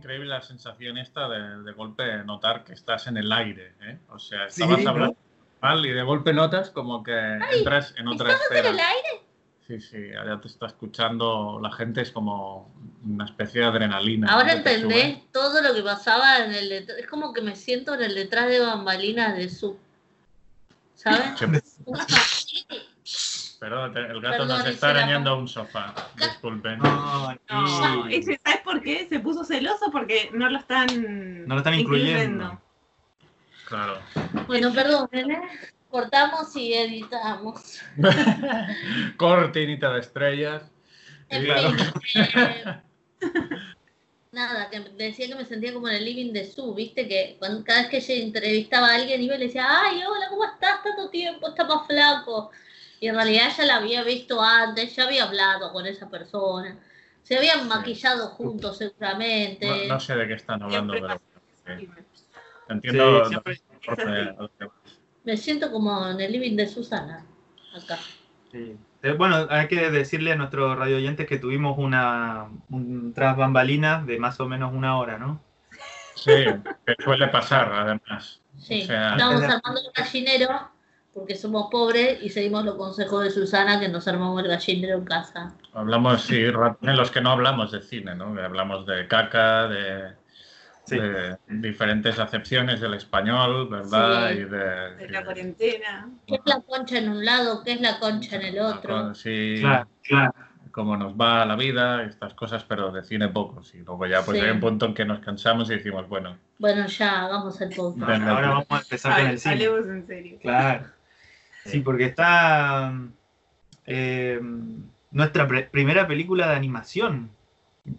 increíble la sensación esta de, de golpe notar que estás en el aire, ¿eh? O sea, estabas hablando mal y de golpe notas como que entras en otra ¿Estamos en esfera. el aire? Sí, sí, ya te está escuchando la gente, es como una especie de adrenalina. Ahora ¿no? entendés todo lo que pasaba en el detrás. Es como que me siento en el detrás de bambalinas de su. ¿Sabes? Perdón, el gato Perdón, nos está la arañando un sofá. Disculpen. No, No, sí. ese, ¿sabes por qué? Se puso celoso porque no lo están, No lo están incluyendo. Claro. Bueno, perdón, ¿eh? Cortamos y editamos. Cortinita de estrellas. En Claro. fin, eh, nada, que decía que me sentía como en el living de Su, viste, que cuando, cada vez que ella entrevistaba a alguien iba y le decía, ay, hola, ¿cómo estás? Tanto tiempo, está más flaco. Y en realidad ya la había visto antes, ya había hablado con esa persona. Se habían maquillado juntos seguramente. No, no sé de qué están hablando, Siempre pero entiendo. Sí, siempre-. Me siento como en el living de Susana, acá. Sí. Eh, Bueno, hay que decirle a nuestros radio oyentes que tuvimos una un tras bambalinas de más o menos una hora, ¿no? Sí, que suele pasar, además. Sí, O sea, estamos Desde- armando el gallinero porque somos pobres y seguimos los consejos de Susana que nos armamos el gallinero en casa. Hablamos, sí, en los que no hablamos de cine, ¿no? Hablamos de caca, de, Sí. de diferentes acepciones del español, ¿verdad? Sí. Y de, De la cuarentena. ¿Qué es la concha en un lado? ¿Qué es la concha en el otro? Sí, Claro, claro. cómo nos va la vida, estas cosas, pero de cine poco. Y luego ya pues Sí. hay un punto en que nos cansamos y decimos, bueno, Bueno, ya, hagamos el podcast. Ahora vamos a empezar con el cine. Hablemos en serio. Claro. Sí, porque está eh, nuestra pre- primera película de animación.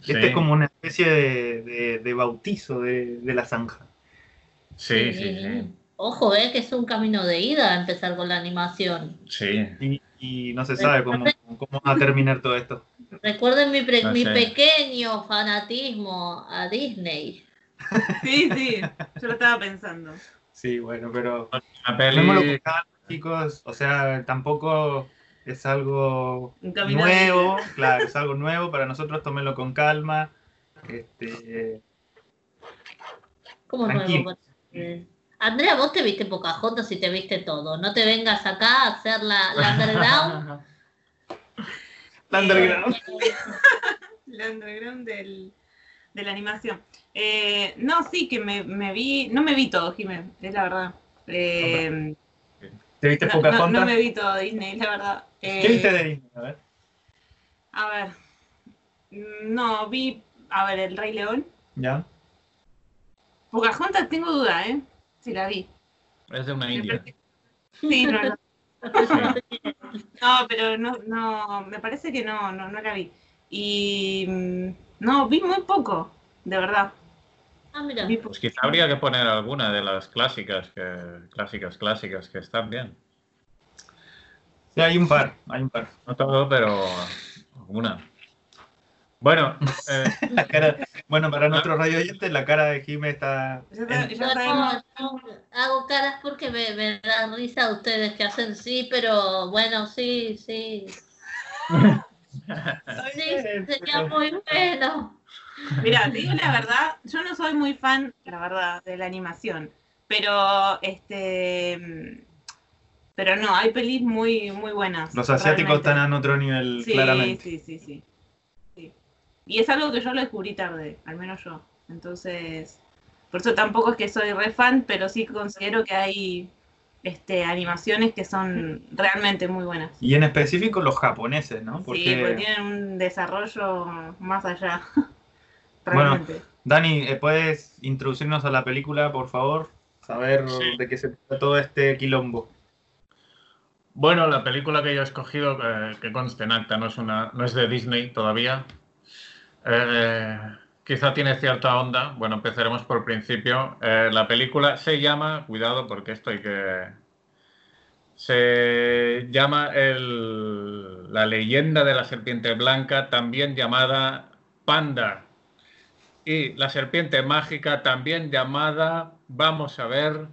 Sí. Este es como una especie de, de- de bautizo de, de la zanja. sí, sí, sí. Ojo, eh, que es un camino de ida empezar con la animación. Sí, Y, y no se sabe cómo, cómo va a terminar todo esto. Recuerden mi, pre- No mi sé. pequeño fanatismo a Disney. Sí, sí, yo lo estaba pensando. Sí, bueno, pero una peli chicos. O sea, tampoco es algo nuevo. Claro, es algo nuevo para nosotros. Tómenlo con calma. Este, ¿Cómo Tranquilo. nuevo? Eh, Andrea, vos te viste Pocahontas y te viste todo. No te vengas acá a hacer la, la underground. la underground. El underground del, de la animación. Eh, no, sí, que me, me vi, no me vi todo, Jiménez, es la verdad. Eh, ¿Te viste no, no- Pocahontas? no me vi todo Disney, la verdad. Eh, ¿Qué viste de Disney? A ver. A ver. Mm, No, vi, a ver, El Rey León. ¿Ya? Pocahontas tengo duda, ¿eh? Si la vi. es de una india. Sí, no, no. No, pero no, no, me parece que no, no, no la vi. Y mm, no, vi muy poco, de verdad. Ah, mira. Pues quizá habría que poner alguna de las clásicas, que, clásicas, clásicas, que están bien. Sí, hay un par, hay un par. No todo, pero alguna. Bueno, eh, La cara- bueno, para nuestros radio oyentes, la cara de Jimé está. No, no, hago caras porque me, me dan risa a ustedes que hacen sí, pero bueno, sí, sí. Sí, sería muy bueno. Mira, te digo la verdad, yo no soy muy fan, la verdad, de la animación. Pero, este. Pero no, hay pelis muy, muy buenas. Los asiáticos realmente. están en otro nivel, Sí, claramente. sí, sí, sí, sí. Y es algo que yo lo descubrí tarde, al menos yo. Entonces, por eso tampoco es que soy re fan, pero sí considero que hay este, animaciones que son realmente muy buenas. Y en específico los japoneses, ¿no? Sí, porque tienen un desarrollo más allá. Bueno. Dani, eh, ¿puedes introducirnos a la película, por favor? Saber Sí. de qué se trata todo este quilombo. bueno, la película que yo he escogido, eh, que conste en acta, no es, una, no es de Disney todavía. Eh, quizá tiene cierta onda. Bueno, empezaremos por el principio. Eh, la película se llama, cuidado porque esto hay que... Se llama el- La leyenda de la serpiente blanca, también llamada Panda. Y la serpiente mágica, también llamada, vamos a ver,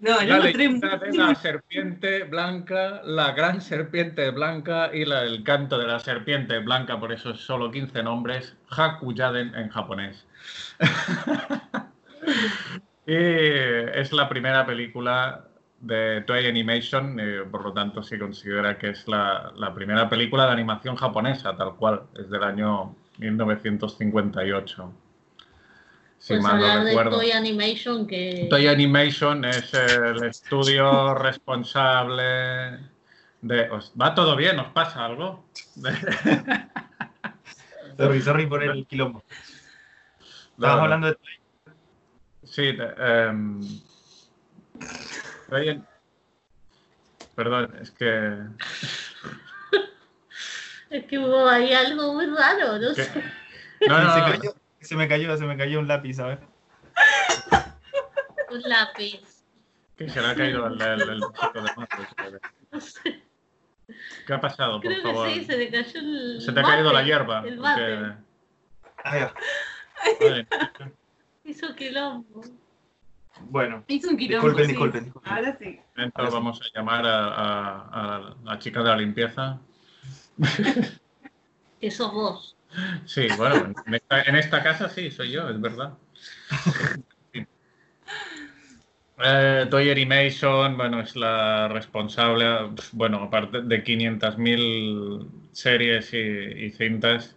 No, La leyenda de la serpiente blanca, la gran serpiente blanca y la- el canto de la serpiente blanca, por eso es solo 15 nombres, Hakuyaden en japonés. y es la primera película de Toei Animation, eh, por lo tanto se considera que es la, la primera película de animación japonesa, tal cual, es del año 1958. Si Pues mal no hablar de recuerdo. Toy Animation que... Toy Animation es el estudio responsable de... ¿os ¿Va todo bien? ¿Os pasa algo? Sorry, sorry por el quilombo. Estábamos no. hablando de Sí, de- Toy An- Perdón, es que... Es que hubo ahí algo muy raro, no sé. No, no, se, no, cayó, se me cayó, se me cayó un lápiz, ¿sabes? Un lápiz. que se le ha caído el, el, el chico de. No sé. ¿Qué ha pasado, por Creo favor? que sí, se le cayó el. Se te ha caído la hierba. El porque- mate. Ahí va. Vale. Hizo quilombo. Bueno, Hizo un quilombo. disculpen, sí. disculpen, disculpen. Ahora sí. Entonces vamos a llamar a, a- a la chica de la limpieza. Que sos vos. Sí, bueno, en esta, en esta casa sí, soy yo, es verdad. Eh, Toy Animation, bueno, es la responsable, bueno, aparte de 500.000 series y, y cintas,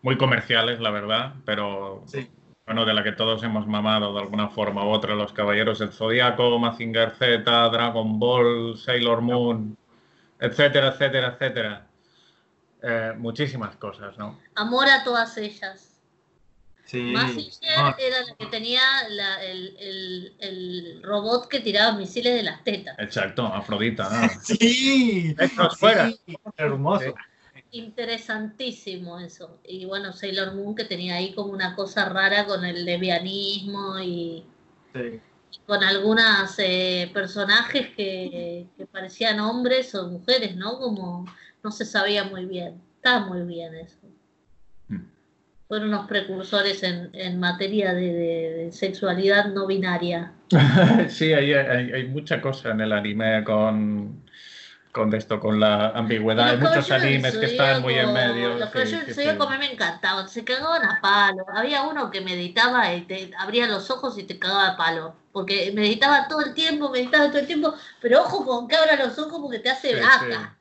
muy comerciales, la verdad, pero Sí. bueno, de la que todos hemos mamado de alguna forma u otra, Los Caballeros del Zodíaco, Mazinger Z, Dragon Ball, Sailor Moon, etcétera, etcétera, etcétera. Eh, muchísimas cosas, ¿no? Amor a todas ellas. Sí. Mazinger No, era la que tenía la- el, el- el robot que tiraba misiles de las tetas. Exacto, Afrodita. ¿no? Sí. Hechos fuera. Sí, hermoso. Interesantísimo eso. Y bueno, Sailor Moon que tenía ahí como una cosa rara con el lesbianismo y Sí. con algunos personajes que, que parecían hombres o mujeres, ¿no? Como no se sabía muy bien. Está muy bien eso. Mm. Fueron unos precursores en, en materia de, de- de sexualidad no binaria. Sí, hay, hay, hay mucha cosa en el anime con, con esto, con la ambigüedad. Hay muchos animes que están muy en medio. Los sí, caballeros sí, me encantaban, se cagaban a palo. Había uno que meditaba y te abría los ojos y te cagaba a palo. Porque meditaba todo el tiempo, meditaba todo el tiempo, pero ojo con que abra los ojos porque te hace acá.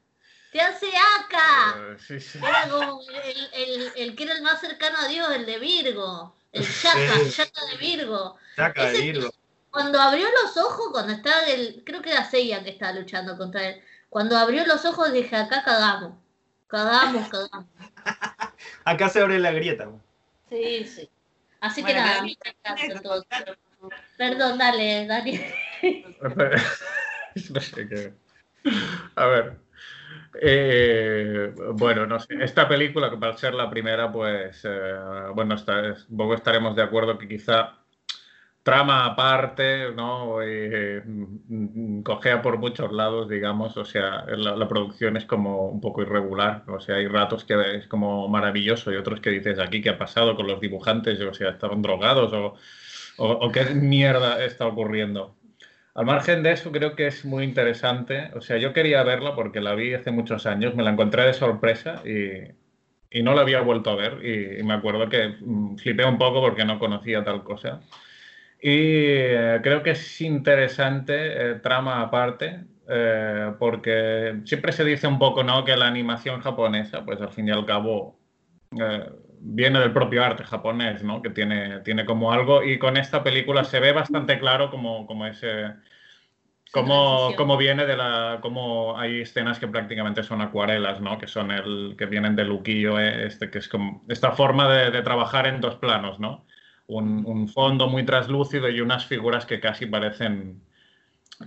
¡Te hace acá! Eh, sí, sí. Era como el, el- el que era el más cercano a Dios, el de Virgo. El Yaka, Sí. Yaka de Virgo. Saca de Virgo. Cuando abrió los ojos, cuando estaba el. Creo que era Seiya que estaba luchando contra él. Cuando abrió los ojos dije, acá cagamos. Cagamos, cagamos. Acá se abre la grieta. güey. Sí, sí. Así Bueno, que nada, pero a mí me encanta todo. Perdón, dale, Dani. no sé qué. A ver. Eh, bueno, no sé. Esta película, que para ser la primera, pues, eh, bueno, que estaremos de acuerdo que quizá trama aparte, ¿no? Eh, cojea por muchos lados, digamos, o sea, la, producción es como un poco irregular, o sea, hay ratos que es como maravilloso y otros que dices aquí qué ha pasado con los dibujantes, o sea, estaban drogados o qué mierda está ocurriendo. Al margen de eso, creo que es muy interesante. O sea, yo quería verla porque la vi hace muchos años, me la encontré de sorpresa y, no la había vuelto a ver. Y, me acuerdo que mm, flipé un poco porque no conocía tal cosa. Y eh, creo que es interesante, eh, trama aparte, eh, porque siempre se dice un poco, ¿no? Que la animación japonesa, pues al fin y al cabo, viene del propio arte japonés, ¿no? Que tiene, tiene como algo, y con esta película se ve bastante claro como, como ese... Transición. como viene de la. Como hay escenas que prácticamente son acuarelas, ¿no? Que son el. que vienen del ukiyo, eh, este, que es como. esta forma de, de trabajar en dos planos, ¿no? Un, un fondo muy traslúcido y unas figuras que casi parecen.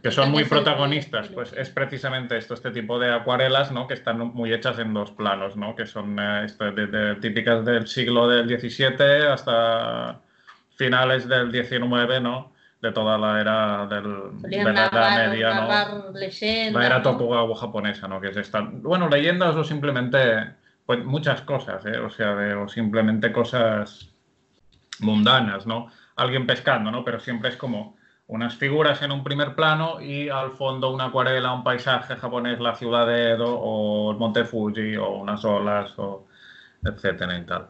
Que son muy protagonistas. Pues es precisamente esto, este tipo de acuarelas, ¿no? Que están muy hechas en dos planos, ¿no? Que son eh, de- de- típicas del siglo del XVII hasta finales del XIX, ¿no? De toda la era del, de la Edad Media, ¿no? narrar leyendas. La era. Tokugawa japonesa, ¿no? Que es esta. Bueno, leyendas o simplemente. Pues muchas cosas, ¿eh? O sea, de- o simplemente cosas mundanas, ¿no? Alguien pescando, ¿no? Pero siempre es como unas figuras en un primer plano y al fondo una acuarela, un paisaje japonés, la ciudad de Edo o el monte Fuji o unas olas, o etcétera y tal.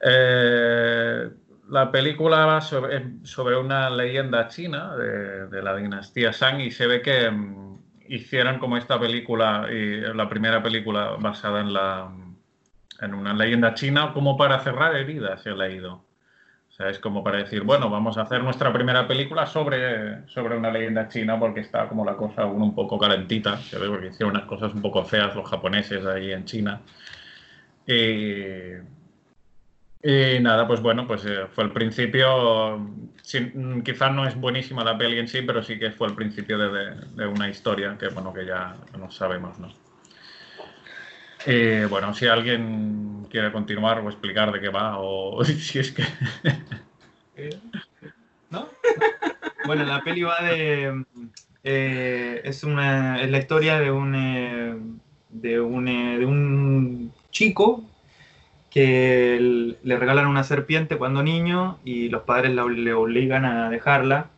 Eh, la película va sobre, una leyenda china de, la dinastía Shang y se ve que mm, hicieron como esta película, la primera película basada en, la, en una leyenda china, como para cerrar heridas, he leído. O sea, es como para decir, bueno, vamos a hacer nuestra primera película sobre, sobre una leyenda china porque está como la cosa aún un poco calentita, se ve porque hicieron unas cosas un poco feas los japoneses ahí en China. Y, nada, pues bueno, pues eh, fue el principio, quizás no es buenísima la peli en sí, pero sí que fue el principio de, de una historia que, bueno, que ya no sabemos, ¿no? Eh, bueno, si alguien quiere continuar o explicar de qué va, o si es que. ¿No? Bueno, la peli va de. Eh, es, una, es la historia de un, eh, de un, de un chico que le regalan una serpiente cuando niño y los padres le obligan a dejarla.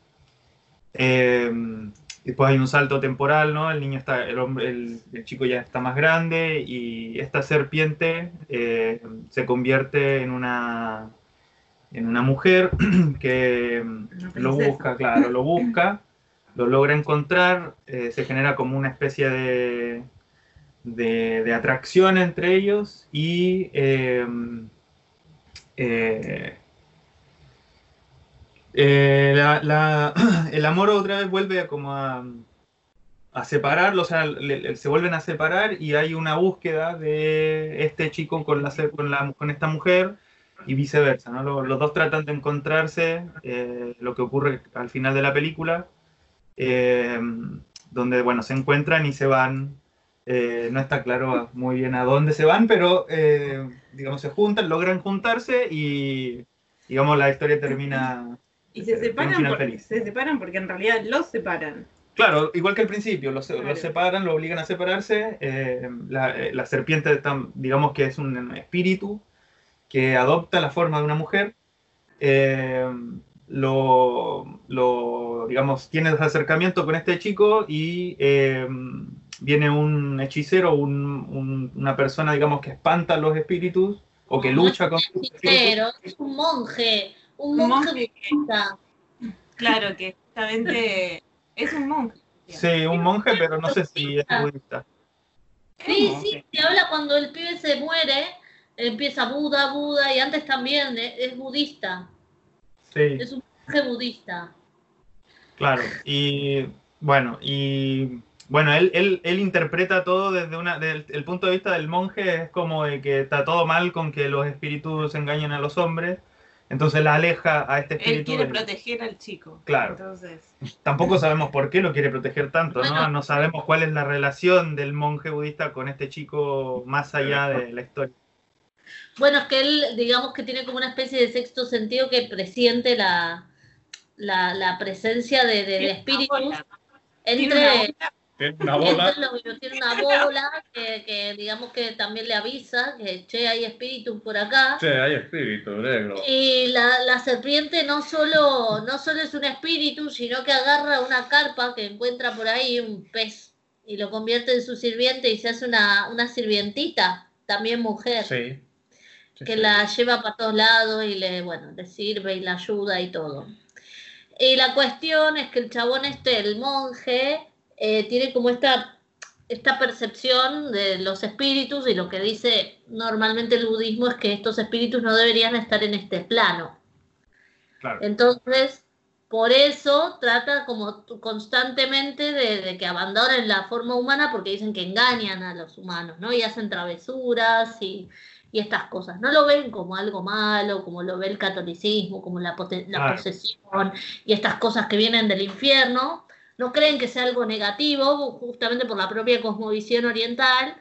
Después hay un salto temporal, ¿no? El niño está, el hombre, el, chico ya está más grande y esta serpiente eh, se convierte en una, en una mujer que lo busca, claro, lo busca, lo logra encontrar, eh, se genera como una especie de, de, atracción entre ellos y eh, eh, el amor otra vez vuelve como a, a separarlo, o sea, se vuelven a separar y hay una búsqueda de este chico con, la, con, la, con esta mujer y viceversa, ¿no? Los, dos tratan de encontrarse, eh, lo que ocurre al final de la película, eh, donde, bueno, se encuentran y se van, no está claro muy bien a dónde se van, pero, digamos, se juntan, logran juntarse y, digamos, la historia termina y se separan, se separan porque en realidad los separan. Claro, igual que al principio, los, separan, lo obligan a separarse. Eh, eh, la, serpiente, digamos que es un espíritu que adopta la forma de una mujer. Eh, lo, digamos, tiene acercamiento con este chico y viene un hechicero, una persona, digamos, que espanta a los espíritus o que lucha con... Hechicero, es un monje un monje, Claro, que justamente es un monje. Sí, un monje, pero no sé si es budista. Sí, sí, se habla cuando el pibe se muere, empieza Buda, Buda, y antes también eh, es, budista. Sí. Es un monje budista. Claro, y bueno, y bueno, él, él, él interpreta todo desde una, el punto de vista del monje, es como de que está todo mal con que los espíritus engañen a los hombres, entonces la aleja a este espíritu. Él quiere proteger al chico. Claro. Entonces... Tampoco sabemos por qué lo quiere proteger tanto, ¿no? No sabemos cuál es la relación del monje budista con este chico más allá de la historia. Bueno, es que él, digamos que tiene como una especie de sexto sentido que presiente la, la, presencia de, de, espíritus entre tiene una bola. tiene una bola que, digamos que también le avisa que, che, hay espíritu por acá. Che, hay espíritu, negro. Y la, serpiente no solo, no solo es un espíritu, sino que agarra una carpa que encuentra por ahí, un pez, y lo convierte en su sirviente y se hace una, una sirvientita, también mujer. Sí. que la lleva para todos lados y le, bueno, le sirve y la ayuda y todo. Y la cuestión es que el chabón este, el monje, eh, tiene como esta, esta percepción de los espíritus y lo que dice normalmente el budismo es que estos espíritus no deberían estar en este plano. Entonces, por eso trata como constantemente de, que abandonen la forma humana porque dicen que engañan a los humanos, ¿no? Y hacen travesuras y, estas cosas. No lo ven como algo malo, como lo ve el catolicismo, como la, la posesión y estas cosas que vienen del infierno, no creen que sea algo negativo, justamente por la propia cosmovisión oriental,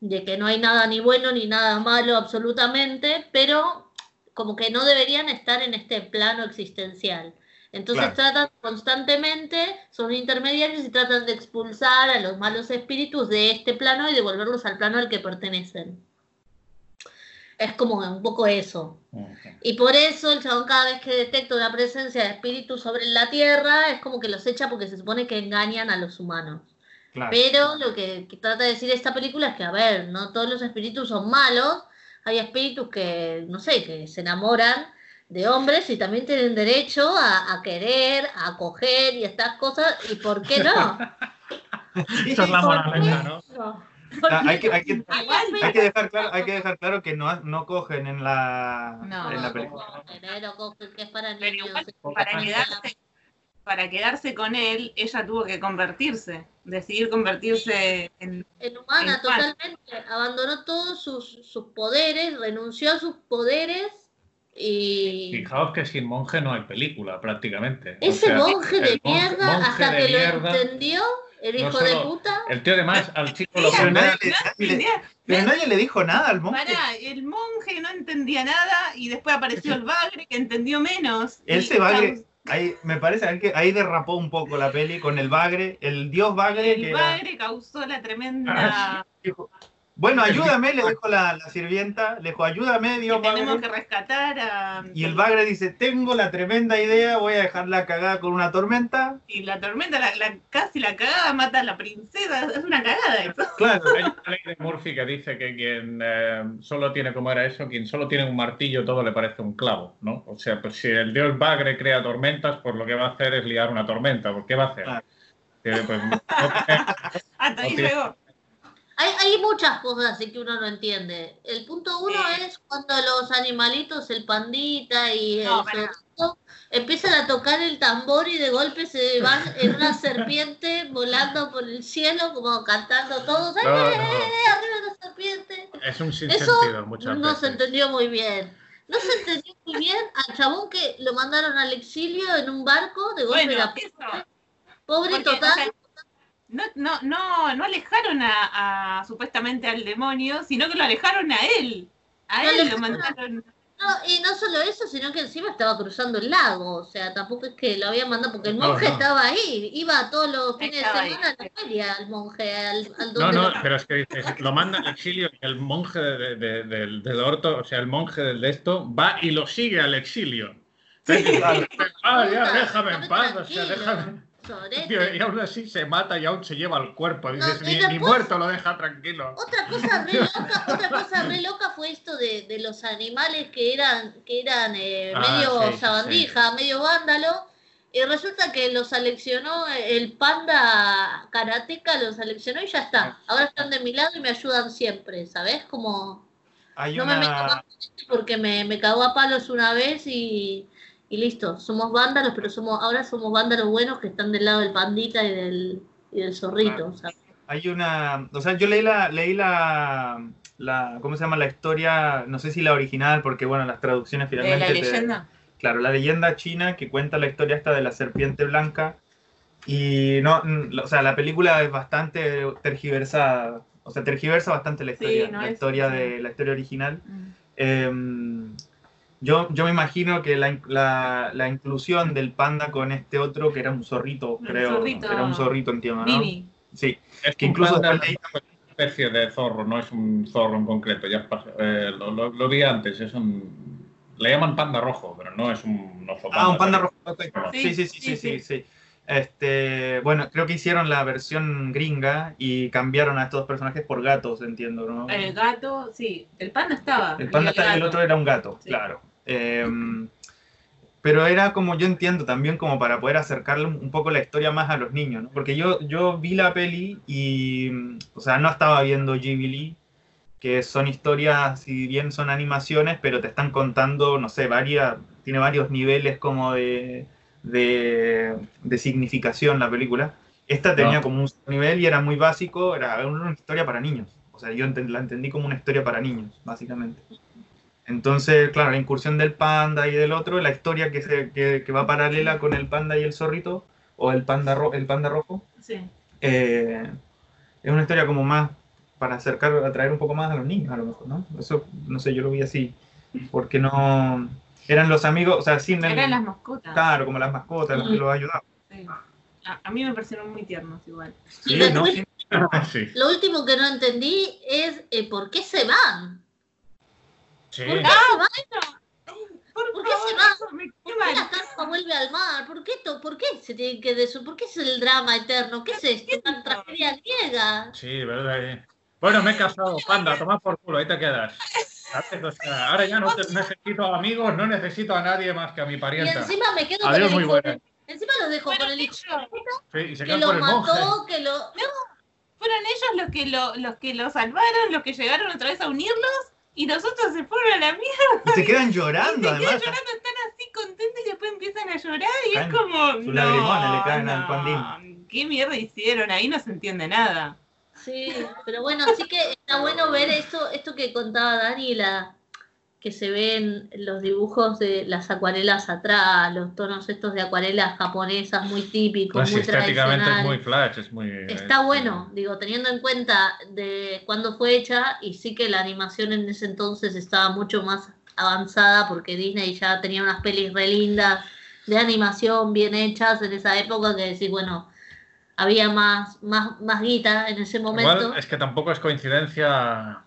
de que no hay nada ni bueno ni nada malo absolutamente, pero como que no deberían estar en este plano existencial. Entonces tratan constantemente, son intermediarios y tratan de expulsar a los malos espíritus de este plano y devolverlos al plano al que pertenecen. Es como un poco eso. Y por eso el chabón cada vez que detecta una presencia de espíritus sobre la Tierra es como que los echa porque se supone que engañan a los humanos. Claro. Pero lo que, que trata de decir esta película es que, a ver, no todos los espíritus son malos. Hay espíritus que, no sé, que se enamoran de hombres y también tienen derecho a, a querer, a acoger y estas cosas. ¿Y por qué no? Esa es la ¿Por moraleja, ¿no? no? Ah, hay, que, hay, que, Hay hay que dejar claro, hay que dejar claro que no, no cogen en la, No, en la No, película. no, pero cogen que es para niños. igual, para para- quedarse, para quedarse con él, ella tuvo que convertirse, decidir convertirse en... En humana, En humana. totalmente. Abandonó todos sus, sus poderes, renunció a sus poderes y. Fijaos que sin monje no hay película, prácticamente. O Ese sea, monje de mierda, monje hasta de que mierda, lo entendió, el no hijo de puta. El tío además al chico lo Pero nadie, le, le- pero nadie le dijo nada al monje. Pará, el monje no entendía nada y después apareció el bagre que entendió menos. Ese bagre, ahí, me parece que ahí derrapó un poco la peli con el bagre, el dios bagre que El era- bagre causó la Ah, tremenda... bueno, ayúdame, le dijo la, la sirvienta, le dijo, ayúdame, que dios tenemos que bagre. rescatar a... Y el bagre dice, tengo la tremenda idea, voy a dejarla cagada con una tormenta. Y la tormenta, la, la- casi la cagada mata a la princesa. Es una cagada eso. Claro, Hay una ley de Murphy que dice que quien eh, solo tiene, como era eso, quien solo tiene un martillo todo le parece un clavo, ¿no? O sea, pues si el dios Bagre crea tormentas, pues lo que va a hacer es liar una tormenta. ¿Por qué va a hacer? Claro. Eh, pues, no Hasta ahí llegó. Hay, hay muchas cosas así que uno no entiende. El punto uno Sí. es cuando los animalitos, el pandita y No, el zorrito, empiezan a tocar el tambor y de golpe se van en una serpiente volando por el cielo, como cantando todos. ¡Eh, No, no. eh, eh, arriba la serpiente! es un sinsentido muchas no se entendió muy bien. No se entendió muy bien al chabón que lo mandaron al exilio en un barco, de golpe Bueno, la pobre Porque, total. o sea, no, no, no, no alejaron a, a, supuestamente al demonio, sino que lo alejaron a él. A él lo mandaron. No, y no solo eso, sino que encima estaba cruzando el lago. O sea, tampoco es que lo habían mandado, porque el monje no. estaba ahí. Iba todos los fines de ahí, semana a la sí. feria, al monje, al, al No, no, lo- pero es que dices, lo manda al exilio y el monje de- de- del, del orto, o sea, el monje del de esto, va y lo sigue al exilio. claro. Ah, ya, déjame en paz, o sea, déjame. Sorete. Tío, y aún así se mata y aún se lleva el cuerpo. Dices, No, y ni, ni después- muerto lo deja tranquilo. Otra cosa re loca, otra cosa re loca fue esto de, de los animales que eran, que eran eh, Ah, medio sí, sí, sabandija, medio vándalo. Y resulta que lo seleccionó el panda karateca, lo seleccionó y ya está. Ahora están de mi lado y me ayudan siempre, ¿sabes? Como Hay no me meto más una, este porque me, me cagó a palos una vez y, y listo. Somos vándalos, pero somos ahora somos vándalos buenos que están del lado del pandita y del, y del zorrito. Hay una, o sea, yo leí la, leí la, la, ¿cómo se llama? La historia, no sé si la original, porque bueno, las traducciones finalmente la te- leyenda. Claro, la leyenda china que cuenta la historia esta de la serpiente blanca. Y no, o sea, la película es bastante tergiversada. O sea, tergiversa bastante la Sí, historia, no la es- historia sí. de la historia original. Mm. Em, yo, yo me imagino que la, la- la inclusión del panda con este otro, que era un zorrito, Un creo. zorrito. Era un zorrito, entiendo, ¿no? Mini. Sí, Es que incluso panda, leí- es una especie de zorro, no es un zorro en concreto. Ya eh, lo, lo- lo vi antes, es un. Le llaman panda rojo, pero no es un oso Ah, un panda rojo. Sí, Sí, sí, sí, sí, sí, sí, sí. sí. Este, bueno, creo que hicieron la versión gringa y cambiaron a estos dos personajes por gatos, entiendo, ¿no? El gato, sí. El panda estaba. El panda y está y el gato. otro era un gato, Sí. claro. Em, pero era como yo entiendo también como para poder acercarle un poco la historia más a los niños, ¿no? Porque yo, yo vi la peli y, mm, o sea, no estaba viendo Ghibli, que son historias, si bien son animaciones, pero te están contando, no sé, varias, tiene varios niveles como de, de, de significación la película. Esta tenía No. como un nivel y era muy básico, era una historia para niños. O sea, yo la entendí como una historia para niños, básicamente. Entonces, claro, la incursión del panda y del otro, la historia que, se, que, que va paralela con el panda y el zorrito, o el panda, ro- el panda rojo, Sí. eh, es una historia como más para acercar, atraer un poco más a los niños, a lo mejor, ¿no? Eso, no sé, yo lo vi así, porque no... Eran los amigos, o sea, sin el... Eran las mascotas. Claro, como las mascotas, los que los ayudaban. Sí. A, a mí me parecieron muy tiernos igual. Y Sí, ¿no? Sí. Sí. Lo último que no entendí es eh, por qué se van. Sí. ¿Por qué Ah, se va? Por, ¿Por qué se va? me ¿Por qué la carpa vuelve al mar? ¿Por qué, to- ¿Por qué se tiene que de eso? ¿Por qué es el drama eterno? ¿Qué es esto? ¿Una tragedia griega? Sí, verdad. eh. Bueno, me he casado, panda, toma por culo, ahí te quedas. ¿Sabes? O sea, ahora ya no te- necesito amigos, no necesito a nadie más que a mi Y parienta. encima me quedo Adiós, con muy el hijo. buena. Encima los dejo Bueno, con el hijo ellos- Sí, y se que lo mató, que lo. fueron ellos los que lo, los que lo salvaron, los que llegaron otra vez a unirlos, y los otros se fueron a la mierda. Y se quedan Y llorando, se quedan además. llorando, están así contentos y después empiezan a llorar y Caen es como. sus lagrimones le caen no, al pandín. ¿Qué mierda hicieron? Ahí no se entiende nada. Sí, pero bueno, sí que está bueno ver esto, esto que contaba Dani, la, que se ven los dibujos de las acuarelas atrás, los tonos estos de acuarelas japonesas muy típicos, Pues muy estéticamente es muy flash, es muy... Está es- bueno, digo, teniendo en cuenta de cuándo fue hecha y sí que la animación en ese entonces estaba mucho más avanzada porque Disney ya tenía unas pelis re lindas de animación bien hechas en esa época que decís, bueno, había más, más, más guita en ese momento. Igual es que tampoco es coincidencia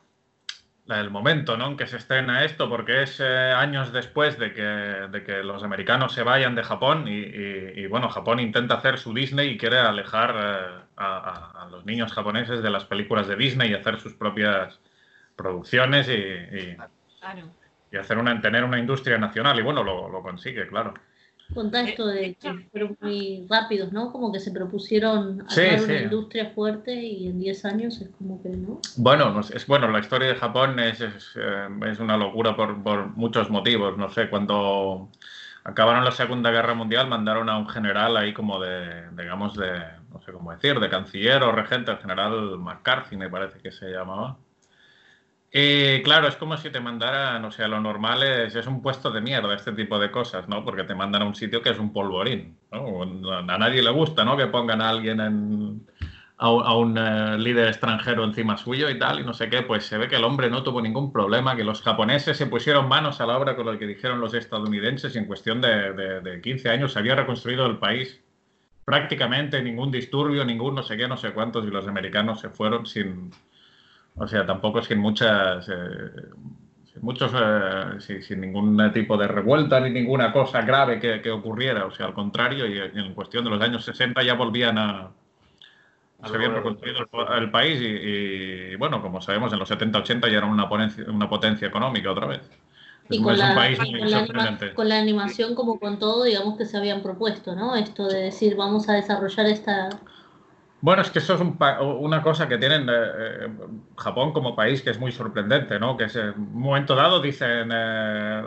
la del momento, ¿no? En que se estrena esto, porque es eh, años después de que, de que los americanos se vayan de Japón y, y- y, bueno, Japón intenta hacer su Disney y quiere alejar eh, a, los niños japoneses de las películas de Disney y hacer sus propias producciones y, y- Claro. y hacer una, tener una industria nacional. Y bueno, lo, lo consigue, claro. Contá Eh, esto de que fueron muy rápidos, ¿no? Como que se propusieron Sí, armar sí. una industria fuerte y en 10 años es como que no. Bueno, es bueno, la historia de Japón es, es, eh, es una locura por, por muchos motivos. No sé, cuando acabaron la Segunda Guerra Mundial mandaron a un general ahí como de, digamos, de, no sé cómo decir, de canciller o regente, el general McCarthy me parece que se llamaba. Y claro, es como si te mandaran, o sea, lo normal es, es un puesto de mierda, este tipo de cosas, ¿no? Porque te mandan a un sitio que es un polvorín, ¿no? A nadie le gusta, ¿no? Que pongan a alguien en, a un, eh, líder extranjero encima suyo y tal, y no sé qué, pues se ve que el hombre no tuvo ningún problema, que los japoneses se pusieron manos a la obra con lo que dijeron los estadounidenses y en cuestión de, de- de 15 años se había reconstruido el país prácticamente, ningún disturbio, ningún no sé qué, no sé cuántos, y los americanos se fueron sin, o sea, tampoco sin muchas... eh, sin muchos, eh, sin, sin ningún tipo de revuelta ni ninguna cosa grave que, que ocurriera, o sea, al contrario, y en cuestión de los años 60 ya volvían a, A se lo había bueno, reconstruido el, el país y, y, bueno, como sabemos, en los 70-80 ya era una potencia, una potencia económica otra vez. Y Es, con es la, un país con muy la anima- sorprendente. con la animación como con todo, digamos que se habían propuesto, ¿no? Esto de decir, vamos a desarrollar esta... Bueno, es que eso es un pa- una cosa que tienen eh, eh, Japón como país que es muy sorprendente, ¿no? Que es, en un momento dado dicen, eh,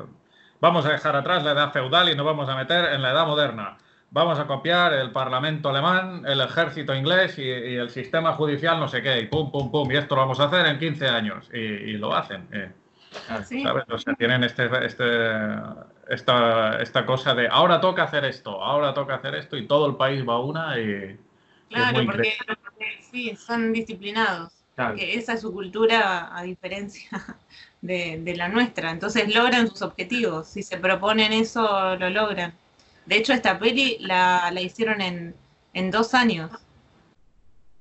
vamos a dejar atrás la edad feudal y nos vamos a meter en la edad moderna. Vamos a copiar el parlamento alemán, el ejército inglés y, y el sistema judicial no sé qué, y pum, pum, pum, y esto lo vamos a hacer en 15 años. Y, y lo hacen. eh. Sí. ¿sabes? O sea, tienen este, este, esta, esta cosa de ahora toca hacer esto, ahora toca hacer esto y todo el país va a una y... Claro, porque, porque sí, son disciplinados. Claro. Que esa es su cultura a diferencia de, de la nuestra. Entonces logran sus objetivos. Si se proponen eso, lo logran. De hecho, esta peli la, la hicieron en, en dos años.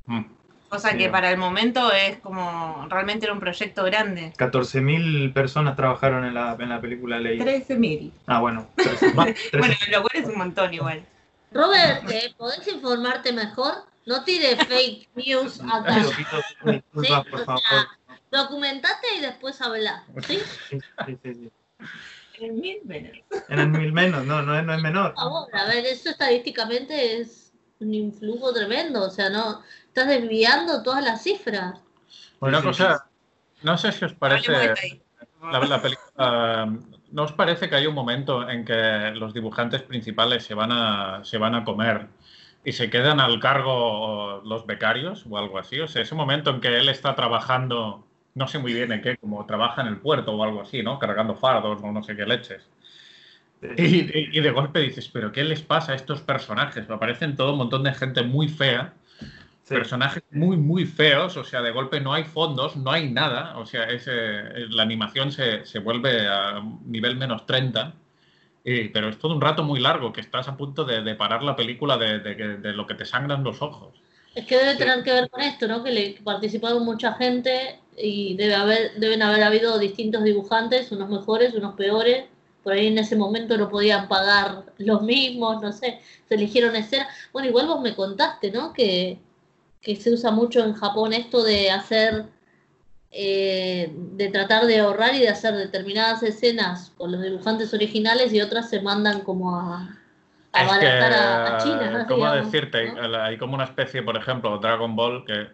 Mm. Cosa que para el momento es como, realmente era un proyecto grande. 14.000 personas trabajaron en la, en la película Ley. 13.000. Ah, bueno. 13.000. Bueno, lo cual es un montón igual. Robert, ¿eh? ¿podés informarte mejor? No tire fake news acá. Sí, o sea- Documentate y después habla, ¿sí? Sí, sí, sí, sí. En mil menos. Eran mil menos, no, no es, no es menor. Por favor, a ver, eso estadísticamente es un influjo tremendo, o sea, no estás desviando todas las cifras. Una cosa, no sé si os parece... La, la película, ¿no os parece que hay un momento en que los dibujantes principales se van a, se van a comer y se quedan al cargo los becarios o algo así? O sea, ese momento en que él está trabajando, no sé muy bien en qué, como trabaja en el puerto o algo así, ¿no? Cargando fardos o no sé qué leches. Y, de golpe dices, ¿pero qué les pasa a estos personajes? Me aparecen todo un montón de gente muy fea Sí. personajes muy, muy feos, o sea, de golpe no hay fondos, no hay nada, o sea, es, eh, la animación se, se vuelve a nivel menos 30, y- pero es todo un rato muy largo, que estás a punto de, de parar la película de, de que- de lo que te sangran los ojos. Es que debe tener que ver con esto, ¿no? Que le participaron mucha gente y debe haber, deben haber habido distintos dibujantes, unos mejores, unos peores. Por ahí en ese momento no podían pagar los mismos, no sé, se eligieron escenas. Bueno, igual vos me contaste, ¿no? Que, que se usa mucho en Japón esto de hacer, eh, de tratar de ahorrar y de hacer determinadas escenas con los dibujantes originales y otras se mandan como a, a a, China. ¿cómo digamos, decirte? ¿no? Hay como una especie, por ejemplo, Dragon Ball, que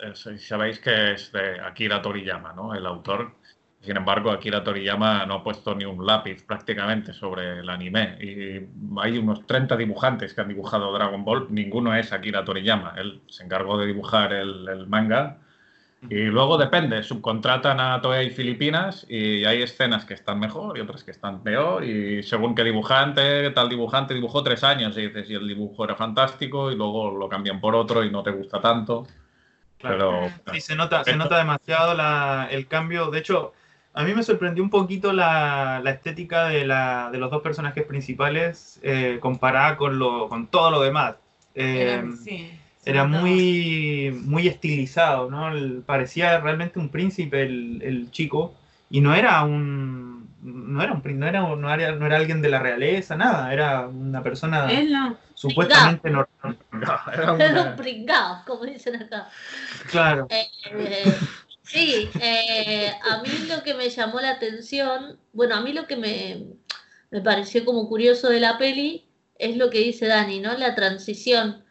eh, sabéis que es de Akira Toriyama, ¿no? El autor. Sin embargo, Akira Toriyama no ha puesto ni un lápiz prácticamente sobre el anime. Y hay unos 30 dibujantes que han dibujado Dragon Ball. Ninguno es Akira Toriyama. Él se encargó de dibujar el, el manga. Y luego depende, subcontratan a Toei Filipinas y hay escenas que están mejor y otras que están peor. Y según qué dibujante, tal dibujante dibujó tres años y dices, y el dibujo era fantástico y luego lo cambian por otro y no te gusta tanto. Claro. Pero Sí, se nota, se nota demasiado la- el cambio. De hecho, a mí me sorprendió un poquito la, la estética de, la, de los dos personajes principales eh, comparada con, lo, con todo lo demás. Eh, Era- sí, era muy, muy estilizado, ¿no? El- parecía realmente un príncipe el, el chico y no era un no era un no era, no era, no era alguien de la realeza, nada, era una persona no. supuestamente normal. era un- Era un pringao, como dicen acá. Claro. Eh, sí, eh, a mí lo que me llamó la atención, bueno, a mí lo que me, me pareció como curioso de la peli es lo que dice Dani, ¿no? La transición,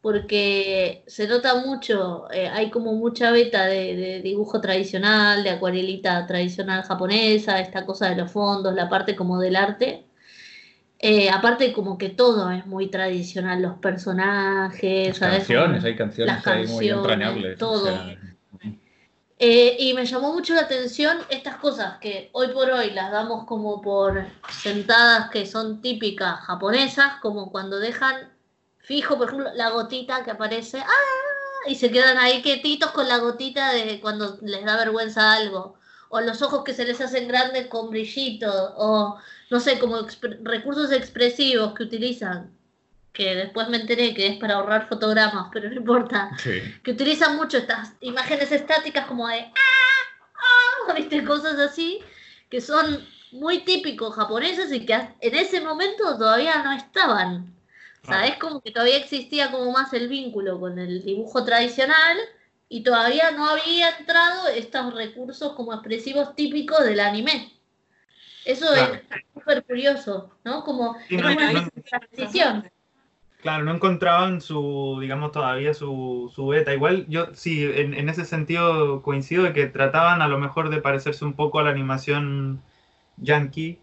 porque se nota mucho, eh, hay como mucha beta de, de dibujo tradicional, de acuarelita tradicional japonesa, esta cosa de los fondos, la parte como del arte. Eh, aparte como que todo es muy tradicional, los personajes, Las ¿sabes? canciones, hay canciones las ahí muy entrañables. todo. o sea, Eh, y me llamó mucho la atención estas cosas que hoy por hoy las damos como por sentadas que son típicas japonesas, como cuando dejan fijo, por ejemplo, la gotita que aparece, ¡ah! y se quedan ahí quietitos con la gotita de cuando les da vergüenza algo, o los ojos que se les hacen grandes con brillito, o no sé, como recursos expresivos que utilizan, que después me enteré que es para ahorrar fotogramas, pero no importa sí. que utilizan mucho estas imágenes estáticas como de ¡ah! ¡ah! ¿viste? Cosas así que son muy típicos japoneses y que en ese momento todavía no estaban. O sea, es como que todavía existía como más el vínculo con el dibujo tradicional y todavía no había entrado estos recursos como expresivos típicos del anime. Eso Claro. es súper curioso, ¿no? Como Sí, no, una no- transición. Claro, no encontraban su, digamos, todavía su, su beta. Igual yo sí, en, ese sentido coincido de que trataban a lo mejor de parecerse un poco a la animación yankee,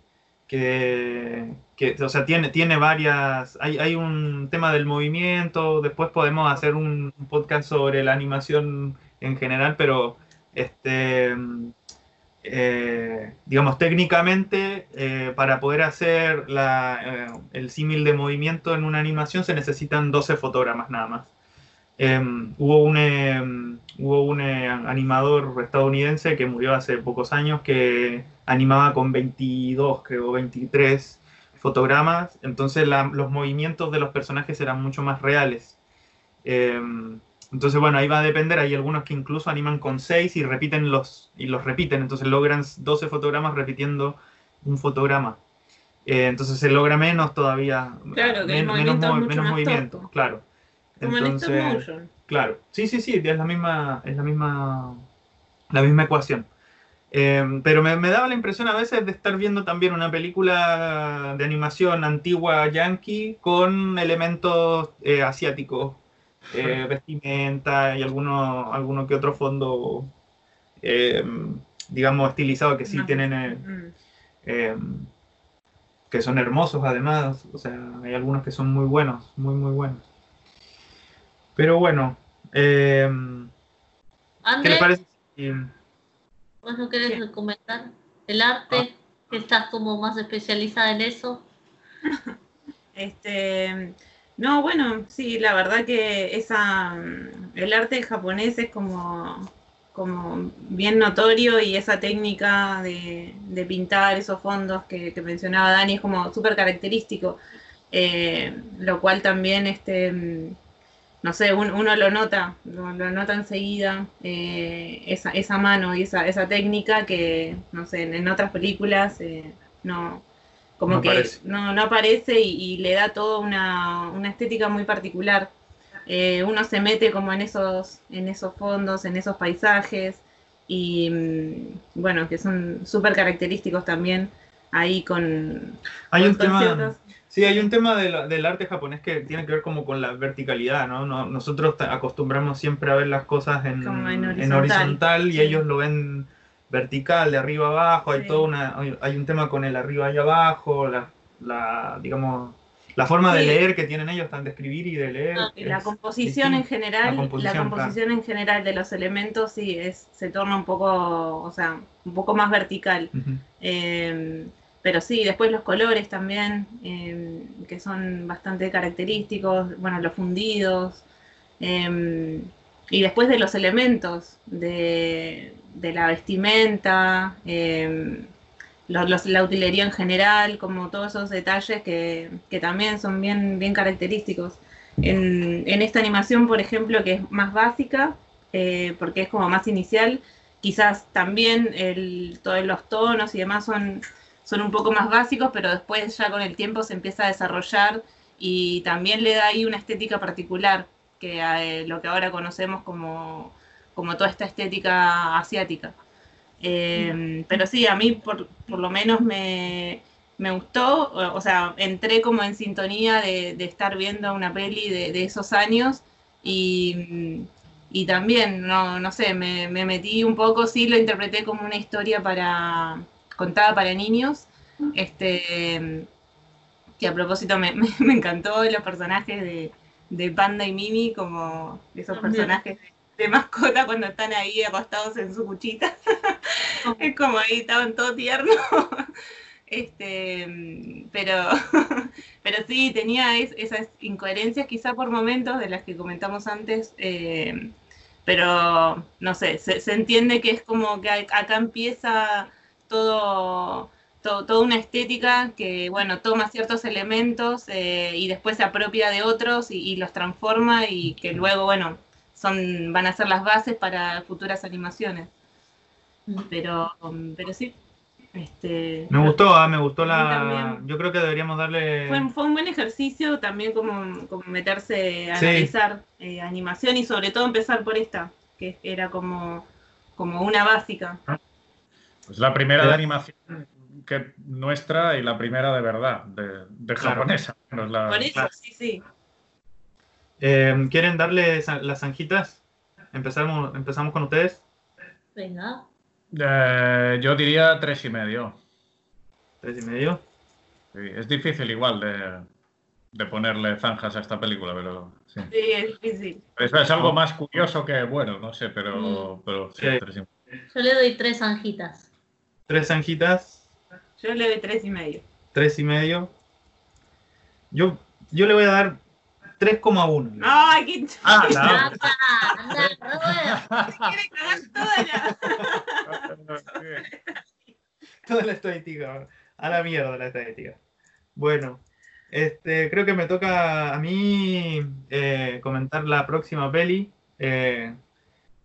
que, que o sea, tiene, tiene varias, hay, hay un tema del movimiento, después podemos hacer un podcast sobre la animación en general, pero este, eh, digamos, técnicamente, eh, para poder hacer eh, el símil de movimiento en una animación se necesitan 12 fotogramas nada más. Eh, hubo un, eh, hubo un animador estadounidense que murió hace pocos años que animaba con 22, creo, 23 fotogramas, entonces los movimientos de los personajes eran mucho más reales. Entonces, bueno, ahí va a depender. Hay algunos que incluso animan con 6 y repiten los, y los repiten. Entonces logran 12 fotogramas repitiendo un fotograma. Eh, entonces se logra menos todavía. Claro, que men- movimiento menos más movimiento, claro. Como en Entonces, motion. claro. Sí, sí, sí, es la misma, es la misma, la misma ecuación. Eh, pero me, me daba la impresión a veces de estar viendo también una película de animación antigua yankee con elementos eh, asiáticos, eh, vestimenta y alguno, alguno que otro fondo, eh, digamos, estilizado que sí No. tienen, eh, que son hermosos además, o sea, hay algunos que son muy buenos, muy, muy buenos. Pero bueno, eh, ¿qué le parece? si- ¿vos no querés Sí. comentar el arte? Que estás como más especializada en eso. Este, no, bueno, sí, la verdad que esa, mm, el arte japonés es como, como bien notorio y esa técnica de, de pintar esos fondos que, que mencionaba Dani es como súper característico, eh, lo cual también este, mm, no sé, un- uno lo nota, lo, nota enseguida, eh, esa, esa mano y esa, esa técnica que, no sé, en, en otras películas eh, no, como No que aparece. no, no aparece y, y le da toda una, una estética muy particular. Eh, uno se mete como en esos, en esos fondos, en esos paisajes, y mm, bueno, que son súper característicos también ahí con, Hay un tema, sí, hay un tema del, del arte japonés que tiene que ver como con la verticalidad, ¿no? No- nosotros acostumbramos siempre a ver las cosas en, horizontal. y ellos lo ven vertical, de arriba abajo, hay Sí. toda una, hay, un tema con el arriba y abajo, la, la digamos, la forma de leer que tienen ellos, tan de escribir y de leer. Y la composición en general, La la composición, composición, en general de los elementos sí es, se torna un poco, o sea, un poco más vertical. Eh, pero sí, después los colores también, eh, que son bastante característicos, bueno, los fundidos, eh, y después de los elementos, de, de la vestimenta, eh, la utilería en general, como todos esos detalles que, que también son bien, bien característicos. En, en esta animación, por ejemplo, que es más básica, eh, porque es como más inicial, quizás también el, todos los tonos y demás son, son un poco más básicos, pero después ya con el tiempo se empieza a desarrollar y también le da ahí una estética particular, que eh, lo que ahora conocemos como, como toda esta estética asiática. Eh, pero sí, a mí por, por lo menos me, me gustó, o, sea, entré como en sintonía de, de estar viendo una peli de, de esos años y, y también, no, no sé, me, me metí un poco, sí lo interpreté como una historia para contada para niños, este que a propósito me, me, me encantó los personajes de, de Panda y Mimi, como esos También. personajes de, mascota cuando están ahí acostados en su cuchita. es como ahí estaban todos tiernos. Este, pero, pero sí, tenía es- esas incoherencias quizá por momentos de las que comentamos antes, eh, pero no sé, se, se entiende que es como que acá empieza todo, todo- toda una estética que, bueno, toma ciertos elementos eh, y después se apropia de otros y, y los transforma y que luego, bueno, son, van a ser las bases para futuras animaciones. Pero, um, pero sí, este, Me gustó, ah, me gustó la... también. Yo creo que deberíamos darle... fue, fue un buen ejercicio también como, como meterse a Sí. analizar eh, animación y sobre todo empezar por esta, que era como, como una básica. Es la primera de animación que nuestra y la primera de verdad, de, de Claro. japonesa. No es la- Por eso, sí, sí. Eh, ¿Quieren darle las zanjitas? Empezamos, empezamos con ustedes. Venga. Eh, yo diría tres y medio. Tres y medio. Sí, es difícil igual de, de ponerle zanjas a esta película, pero sí. Sí, es difícil. Es, es algo más curioso que bueno, no sé, pero, pero sí, Sí. tres y- Yo le doy tres anjitas. Tres zanjitas. Yo le doy tres y medio. Tres y medio. Yo, yo le voy a dar 3,1. ¡Ay, qué Ah, Anda, anda, quiere cagar toda la... Toda la estadística. A la mierda la estadística. Bueno, este, creo que me toca a mí eh, comentar la próxima peli. Eh,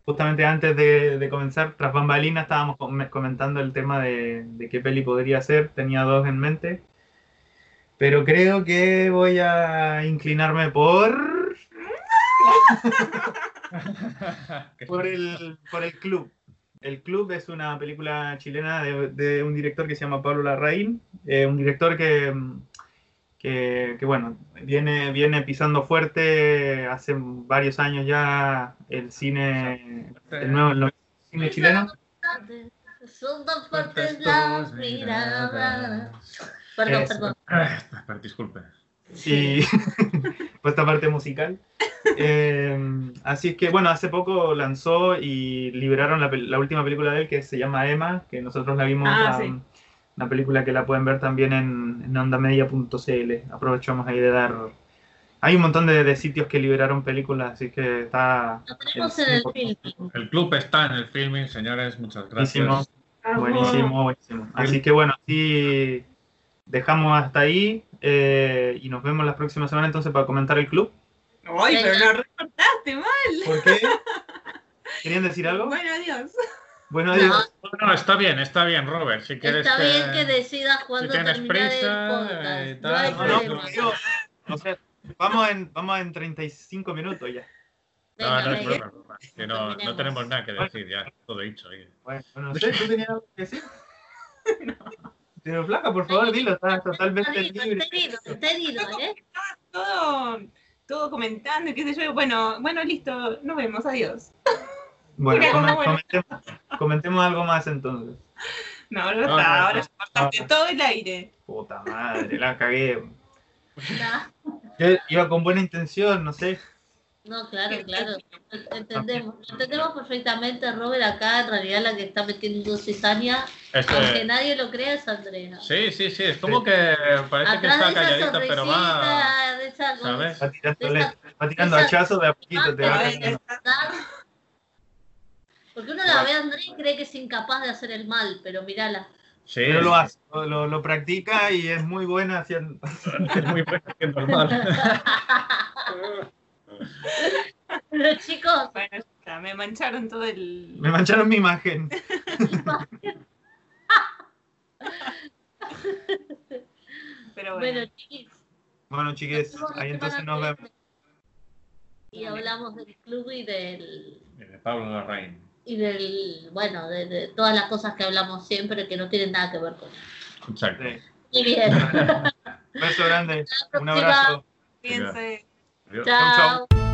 justamente antes de, de comenzar, tras bambalinas, estábamos com- comentando el tema de, de qué peli podría ser. Tenía dos en mente. Pero creo que voy a inclinarme por. por el, por el club. El Club es una película chilena de, de un director que se llama Pablo Larraín, eh, un director que, que, que, bueno, viene, viene pisando fuerte hace varios años ya el cine, el nuevo el nuevo cine chileno. Son tan fuertes las miradas. Perdón, Eso. perdón. Ah, Disculpe. y pues esta parte musical. Eh, así es que, bueno, hace poco lanzó y liberaron la, la última película de él que se llama Emma, que nosotros la vimos, Ah, la- sí. una película que la pueden ver también en, en ondamedia.cl. Aprovechamos ahí de dar... Hay un montón de, de sitios que liberaron películas, así que está... Lo tenemos en el. El club está en el filming, señores, muchas gracias. Buenísimo, buenísimo, buenísimo. Así que bueno, así dejamos hasta ahí eh, y nos vemos la próxima semana entonces para comentar el club. Ay, pero lo recortaste mal. ¿Por qué? ¿Querían decir algo? Bueno, adiós. Bueno, No, adiós. No, está bien, está bien, Robert. Si quieres Está bien que decidas si cuándo tienes terminar prisa el podcast. y no No, no, problema. digo, o sea, vamos en, vamos en 35 minutos ya. No, Venga, no es venga. broma, broma. Que no, no tenemos nada que decir, ya, todo dicho. oye. Bueno, no sé, ¿tú tenías algo que decir? Pero Flaca, por favor, dilo, estás totalmente Está herido, libre. está herido, está herido, ¿eh? Todo, todo comentando y qué sé yo. Bueno, bueno, listo. Nos vemos. Adiós. Bueno, Mira, bueno. comentemos, comentemos algo más entonces. No, ahora No, está. no, ahora no. ya cortaste No. todo el aire. Puta madre, la cagué. Yo iba con buena intención, no sé. No, claro, claro. Entendemos, entendemos perfectamente, Robert. Acá en realidad la que está metiendo cizaña, Este- aunque nadie lo crea, es Andrea. sí, sí, sí, es como que parece que Atrás está calladita, pero va. de esa ¿sabes? Va tirando, Esa- va tirando esa- hachazos de a poquito, te va. Porque uno la ve a Andrea y cree que es incapaz de hacer el mal, pero mirala. Sí, Pero lo hace, lo, lo- lo practica y es muy buena haciendo. es muy bueno haciendo el mal. Pero chicos, Bueno, ya me mancharon todo el. Me mancharon mi imagen. Pero bueno. bueno, chiquis. Bueno, la ahí entonces nos vemos. Y hablamos del club y del De Pablo Larraín. y del bueno de, de todas las cosas que hablamos siempre que no tienen nada que ver con eso. Exacto. Muy bien. Beso grande. Un abrazo. Fíjense. 再见，再。